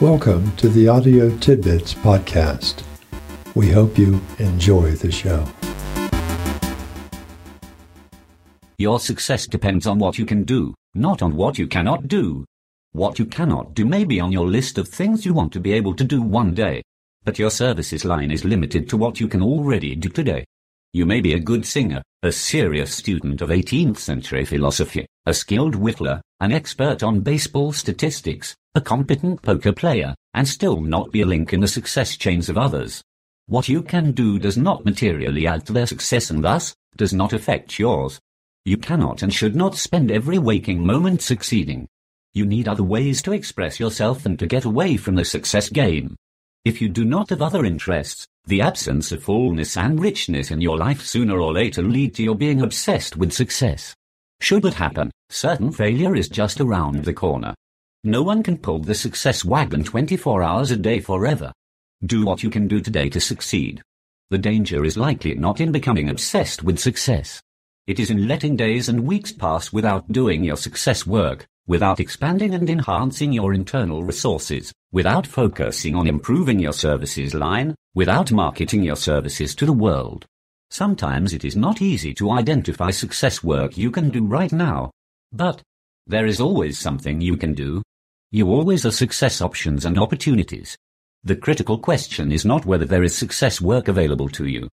Welcome to the Audio Tidbits Podcast. We hope you enjoy the show. Your success depends on what you can do, not on what you cannot do. What you cannot do may be on your list of things you want to be able to do one day, but your services line is limited to what you can already do today. You may be a good singer, a serious student of 18th century philosophy, a skilled whittler, an expert on baseball statistics, a competent poker player, and still not be a link in the success chains of others. What you can do does not materially add to their success and thus does not affect yours. You cannot and should not spend every waking moment succeeding. You need other ways to express yourself and to get away from the success game. If you do not have other interests, the absence of fullness and richness in your life sooner or later lead to your being obsessed with success. Should it happen, certain failure is just around the corner. No one can pull the success wagon 24 hours a day forever. Do what you can do today to succeed. The danger is likely not in becoming obsessed with success. It is in letting days and weeks pass without doing your success work, without expanding and enhancing your internal resources, without focusing on improving your services line, without marketing your services to the world. Sometimes it is not easy to identify success work you can do right now. But there is always something you can do. You always have success options and opportunities. The critical question is not whether there is success work available to you.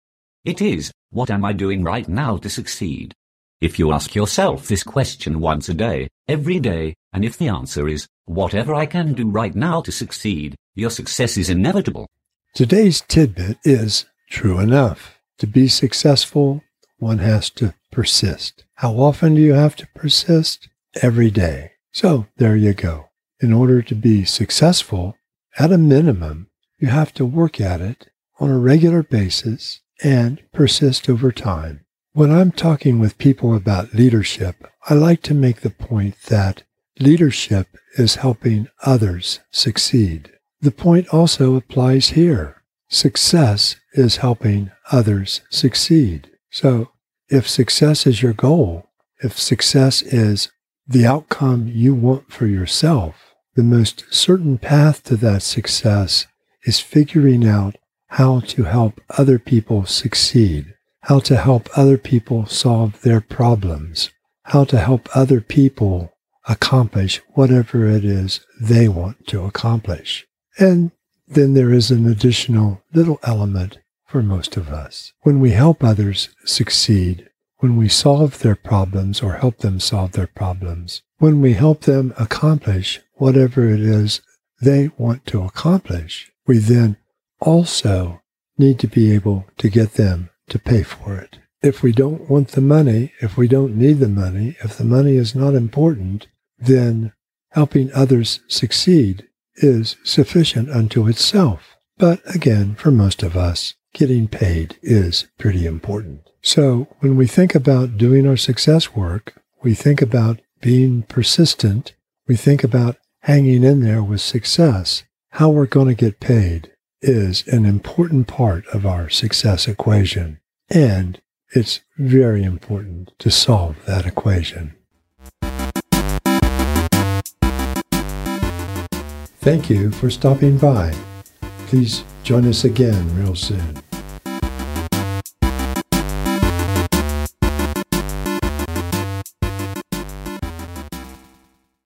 It is, what am I doing right now to succeed? If you ask yourself this question once a day, every day, and if the answer is, whatever I can do right now to succeed, your success is inevitable. Today's tidbit is true enough. To be successful, one has to persist. How often do you have to persist? Every day. So there you go. In order to be successful, at a minimum, you have to work at it on a regular basis and persist over time. When I'm talking with people about leadership, I like to make the point that leadership is helping others succeed. The point also applies here. Success is helping others succeed. So if success is your goal, if success is the outcome you want for yourself, the most certain path to that success is figuring out how to help other people succeed, how to help other people solve their problems, how to help other people accomplish whatever it is they want to accomplish. And then there is an additional little element for most of us. When we help others succeed, when we solve their problems or help them solve their problems, when we help them accomplish whatever it is they want to accomplish, we then also need to be able to get them to pay for it. If we don't want the money, if we don't need the money, if the money is not important, then helping others succeed is sufficient unto itself. But again, for most of us, getting paid is pretty important. So when we think about doing our success work, we think about being persistent, we think about hanging in there with success. How we're going to get paid is an important part of our success equation. And it's very important to solve that equation. Thank you for stopping by. Please join us again real soon.